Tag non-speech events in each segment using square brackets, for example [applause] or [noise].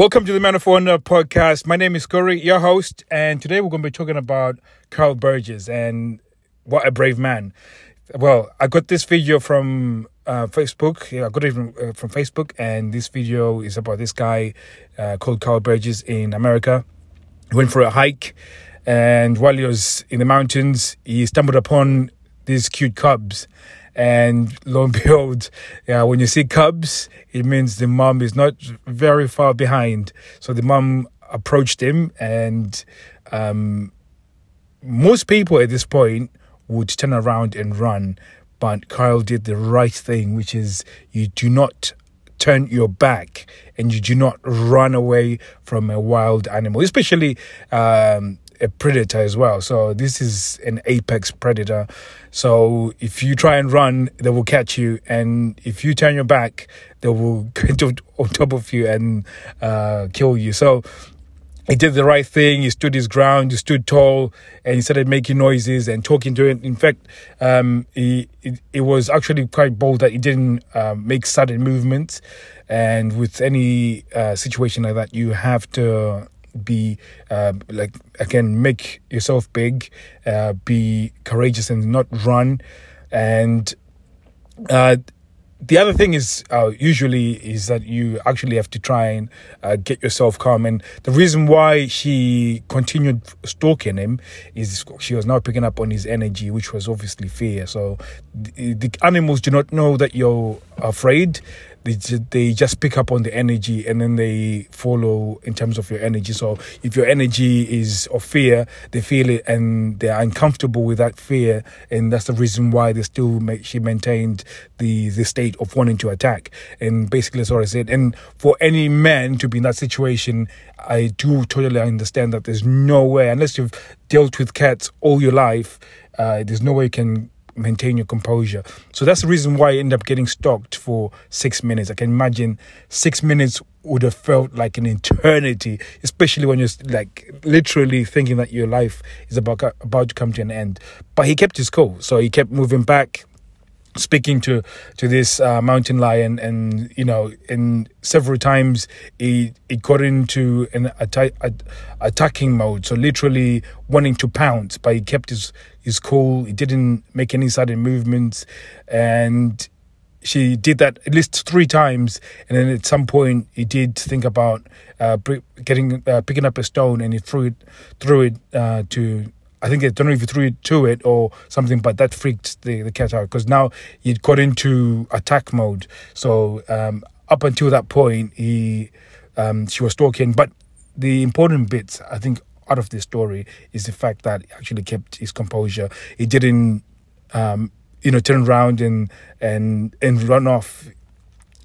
Welcome to the Men of Honor podcast. My name is Corey, your host, and today we're going to be talking about Kyle Burgess and what a brave man. Well, I got this video from uh, Facebook. Yeah, I got it from, uh, from Facebook, and this video is about this guy uh, called Kyle Burgess in America. He went for a hike, and while he was in the mountains, he stumbled upon these cute cubs. And lo and [laughs] behold, yeah, when you see cubs, it means the mom is not very far behind. So the mom approached him, and um, most people at this point would turn around and run. But Kyle did the right thing, which is you do not turn your back and you do not run away from a wild animal, especially um, a predator as well. So this is an apex predator. So if you try and run, they will catch you, and if you turn your back, they will [laughs] get on top of you and uh, kill you. So he did the right thing. He stood his ground. He stood tall, and he started making noises and talking to it. In fact, um, he it, it, was actually quite bold that he didn't uh, make sudden movements. And with any uh, situation like that, you have to be uh, like again make yourself big, uh, be courageous and not run, and uh, the other thing is uh, usually is that you actually have to try and uh, get yourself calm. And the reason why she continued stalking him is she was now picking up on his energy which was obviously fear. So the, the animals do not know that you're afraid they, they just pick up on the energy and then they follow in terms of your energy. So if your energy is of fear, they feel it and they're uncomfortable with that fear, and that's the reason why they still make she maintained the the state of wanting to attack. And basically, that's what I said. And for any man to be in that situation, I do totally understand that there's no way unless you've dealt with cats all your life. Uh, there's no way you can maintain your composure. So that's the reason why I end up getting stalked for six minutes. I can imagine six minutes would have felt like an eternity, especially when you're like literally thinking that your life is about about to come to an end. But he kept his cool, so he kept moving back, speaking to to this uh, mountain lion and you know and several times he he got into an atta- attacking mode. So literally wanting to pounce but he kept his his cool. He didn't make any sudden movements. And she did that at least three times. And then at some point he did think about uh, getting uh, picking up a stone and he threw it threw it uh, to I think I don't know if you threw it to it or something, but that freaked the, the cat out because now he got into attack mode. So um, up until that point, he um, she was stalking. But the important bits, I think, out of this story is the fact that he actually kept his composure. He didn't, um, you know, turn around and and and run off.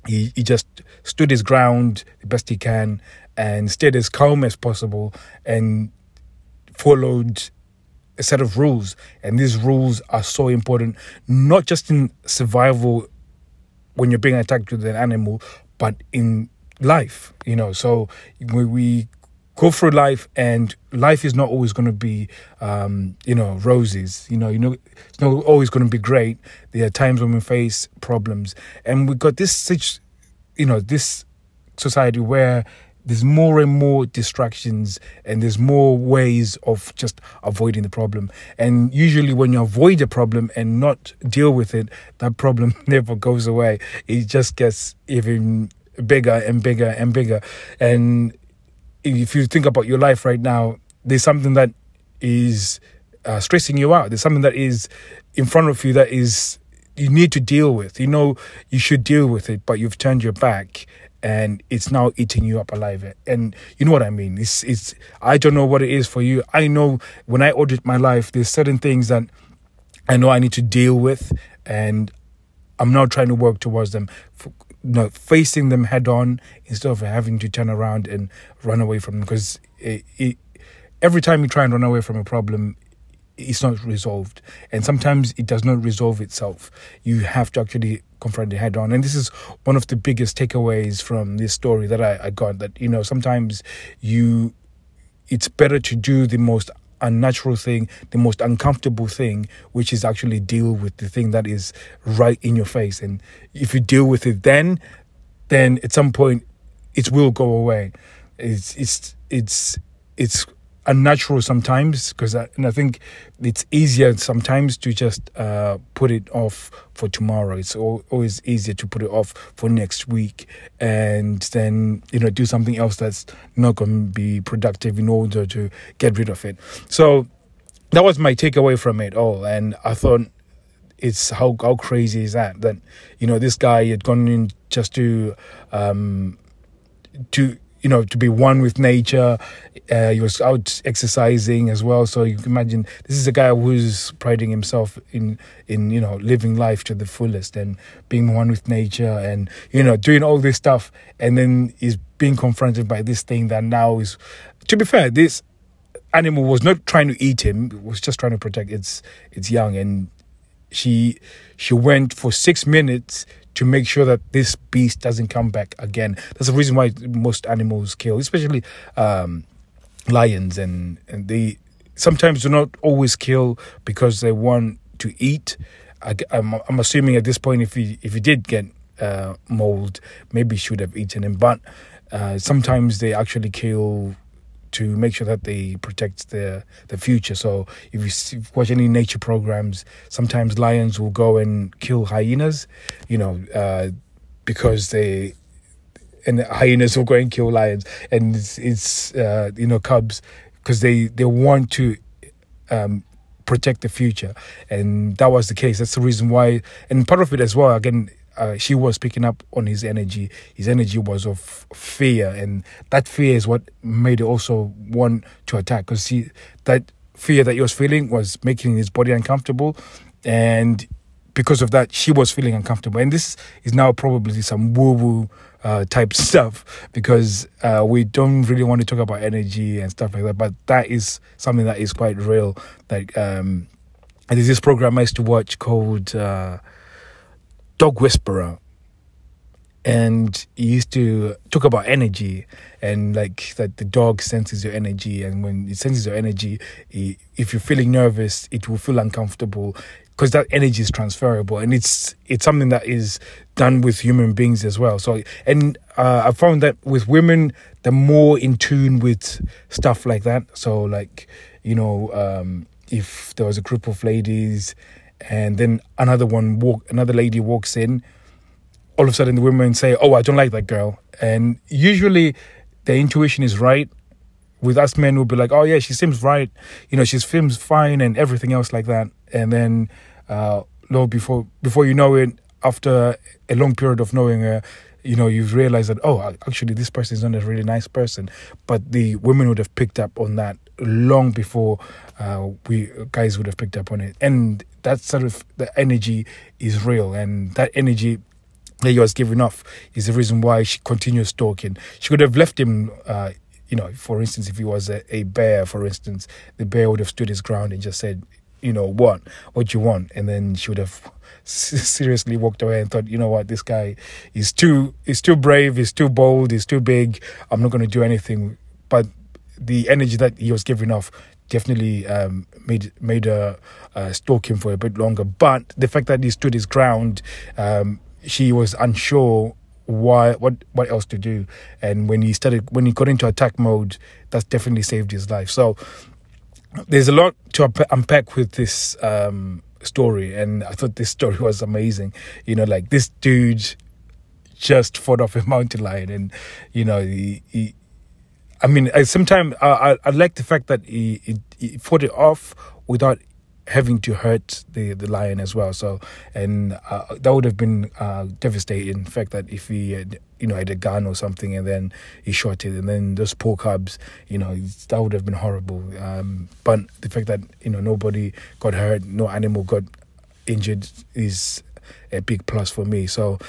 He he just stood his ground the best he can and stayed as calm as possible and followed a set of rules, and these rules are so important, not just in survival when you're being attacked with an animal, but in life. You know, so we, we go through life, and life is not always going to be, um, you know, roses. You know, you know, it's not always going to be great. There are times when we face problems, and we got this such, you know, this society where there's more and more distractions and there's more ways of just avoiding the problem. And usually, when you avoid a problem and not deal with it, that problem [laughs] never goes away. It just gets even bigger and bigger and bigger. And if you think about your life right now, there's something that is uh, stressing you out. There's something that is in front of you that is you need to deal with. You know you should deal with it, but you've turned your back and it's now eating you up alive. And you know what I mean? It's it's I don't know what it is for you. I know when I audit my life, there's certain things that I know I need to deal with, and I'm now trying to work towards them. You know, facing them head on instead of having to turn around and run away from them. Because it, it, every time you try and run away from a problem, it's not resolved. And sometimes it does not resolve itself. You have to actually confront it head on. And this is one of the biggest takeaways from this story that I, I got that, you know, sometimes you, it's better to do the most unnatural thing, the most uncomfortable thing, which is actually deal with the thing that is right in your face. And if you deal with it then, then at some point it will go away. it's it's it's it's unnatural sometimes because I, and I think it's easier sometimes to just uh, put it off for tomorrow. It's always easier to put it off for next week and then you know do something else that's not going to be productive in order to get rid of it. So that was my takeaway from it all, and I thought it's how how crazy is that that you know this guy had gone in just to um to you know to be one with nature uh, he was out exercising as well. So you can imagine this is a guy who's priding himself in in you know living life to the fullest and being one with nature and you know doing all this stuff. And then he's being confronted by this thing that now is to be fair this animal was not trying to eat him. It was just trying to protect its its young. And she she went for six minutes to make sure that this beast doesn't come back again. That's the reason why most animals kill, especially um, lions, and and they sometimes do not always kill because they want to eat. I, am assuming at this point, if he if he did get uh, mold, maybe should have eaten him, but uh, sometimes they actually kill to make sure that they protect the the future. So if you, see, watch any nature programs, sometimes lions will go and kill hyenas, you know, uh, because they and hyenas will go and kill lions, and it's, it's uh, you know cubs because they they want to. Um, protect the future and that was the case that's the reason why and part of it as well again uh, she was picking up on his energy. His energy was of fear, and that fear is what made her also want to attack because see that fear that he was feeling was making his body uncomfortable, and because of that, she was feeling uncomfortable. And this is now probably some woo woo uh, type [laughs] stuff because uh, we don't really want to talk about energy and stuff like that. But that is something that is quite real. Like, um, and there's this program I used to watch called. Dog whisperer. And he used to talk about energy and like that the dog senses your energy. And when it senses your energy he, if you're feeling nervous it will feel uncomfortable because that energy is transferable. And it's it's something that is done with human beings as well. So and uh, i found that with women they're more in tune with stuff like that. So like you know um, if there was a group of ladies and then another one walk another lady walks in. All of a sudden the women say oh i don't like that girl. And usually the intuition is right. With us men we'll be like oh yeah she seems right. You know she seems fine and everything else like that. And then uh no before before you know it after a long period of knowing her you know you've realized that oh actually this person is not a really nice person. But the women would have picked up on that long before uh, we guys would have picked up on it and that sort of the energy is real, and that energy that he was giving off is the reason why she continues stalking. She could have left him. Uh, you know, for instance, if he was a, a bear, for instance, the bear would have stood his ground and just said, you know, what, what you want, and then she would have [laughs] seriously walked away and thought, you know what, this guy is too, is too brave, he's too bold, he's too big. I'm not going to do anything. But the energy that he was giving off definitely um, made made her uh, stalk him for a bit longer. But the fact that he stood his ground, um, she was unsure why what what else to do. And when he started when he got into attack mode, that's definitely saved his life. So there's a lot to unpack with this um, story, and I thought this story [laughs] was amazing. You know, like this dude just fought off a mountain lion, and you know he, he I mean, sometimes I, I, I like the fact that he, he, he fought it off without having to hurt the, the lion as well. So, and uh, that would have been uh, devastating. The fact that if he had, you know, had a gun or something and then he shot it, and then those poor cubs, you know, that would have been horrible. Um, but the fact that you know nobody got hurt, no animal got injured, is a big plus for me. So.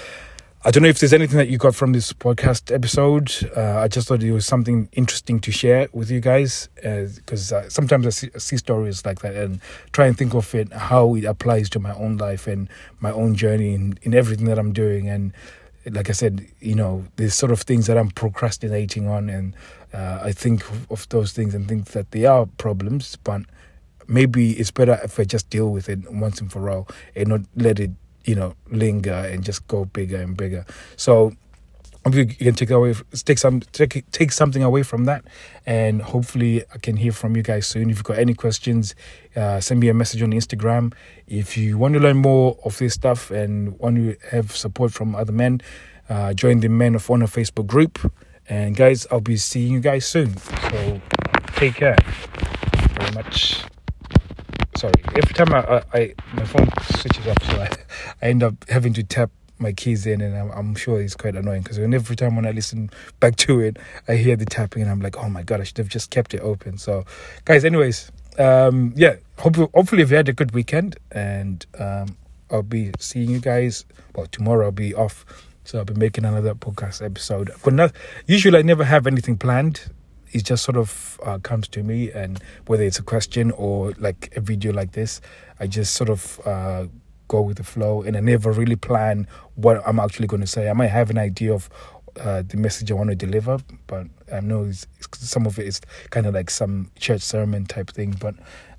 I don't know if there's anything that you got from this podcast episode. Uh, I just thought it was something interesting to share with you guys because uh, uh, sometimes I see, I see, stories like that and try and think of it how it applies to my own life and my own journey in, in everything that I'm doing. And like I said, you know, there's sort of things that I'm procrastinating on, and uh, I think of those things and think that they are problems, but maybe it's better if I just deal with it once and for all and not let it you know, linger and just go bigger and bigger. So you can take away take some take, take something away from that. And hopefully i can hear from you guys soon. If you've got any questions uh, send me a message on instagram. If you want to learn more of this stuff and want to have support from other men uh, join the men of honor facebook group. And guys i'll be seeing you guys soon. So take care. Very much sorry every time i, I, my phone switches off so I, I end up having to tap my keys in, and I'm, I'm sure it's quite annoying because every time when I listen back to it, I hear the tapping, and I'm like, oh my god, I should have just kept it open. So, guys, anyways, um, yeah, hope, hopefully you've had a good weekend, and um, I'll be seeing you guys. Well, tomorrow I'll be off, so I'll be making another podcast episode. Not usually I never have anything planned. It just sort of uh, comes to me, and whether it's a question or like a video like this, I just sort of. Uh, go with the flow and I never really plan what I'm actually going to say. I might have an idea of uh, the message I want to deliver, but I know it's, it's, some of it is kind of like some church sermon type thing. But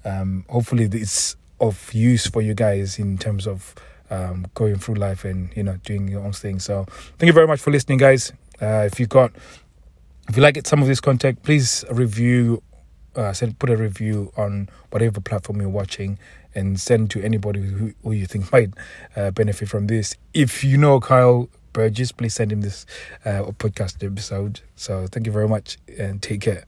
um, hopefully, it's of use for you guys in terms of um, going through life and you know doing your own thing. So, thank you very much for listening, guys. Uh, if you got, if you like some of this content, please review. Uh, send put a review on whatever platform you're watching and send to anybody who, who you think might uh, benefit from this. If you know Kyle Burgess, please send him this uh, podcast episode. So thank you very much and take care.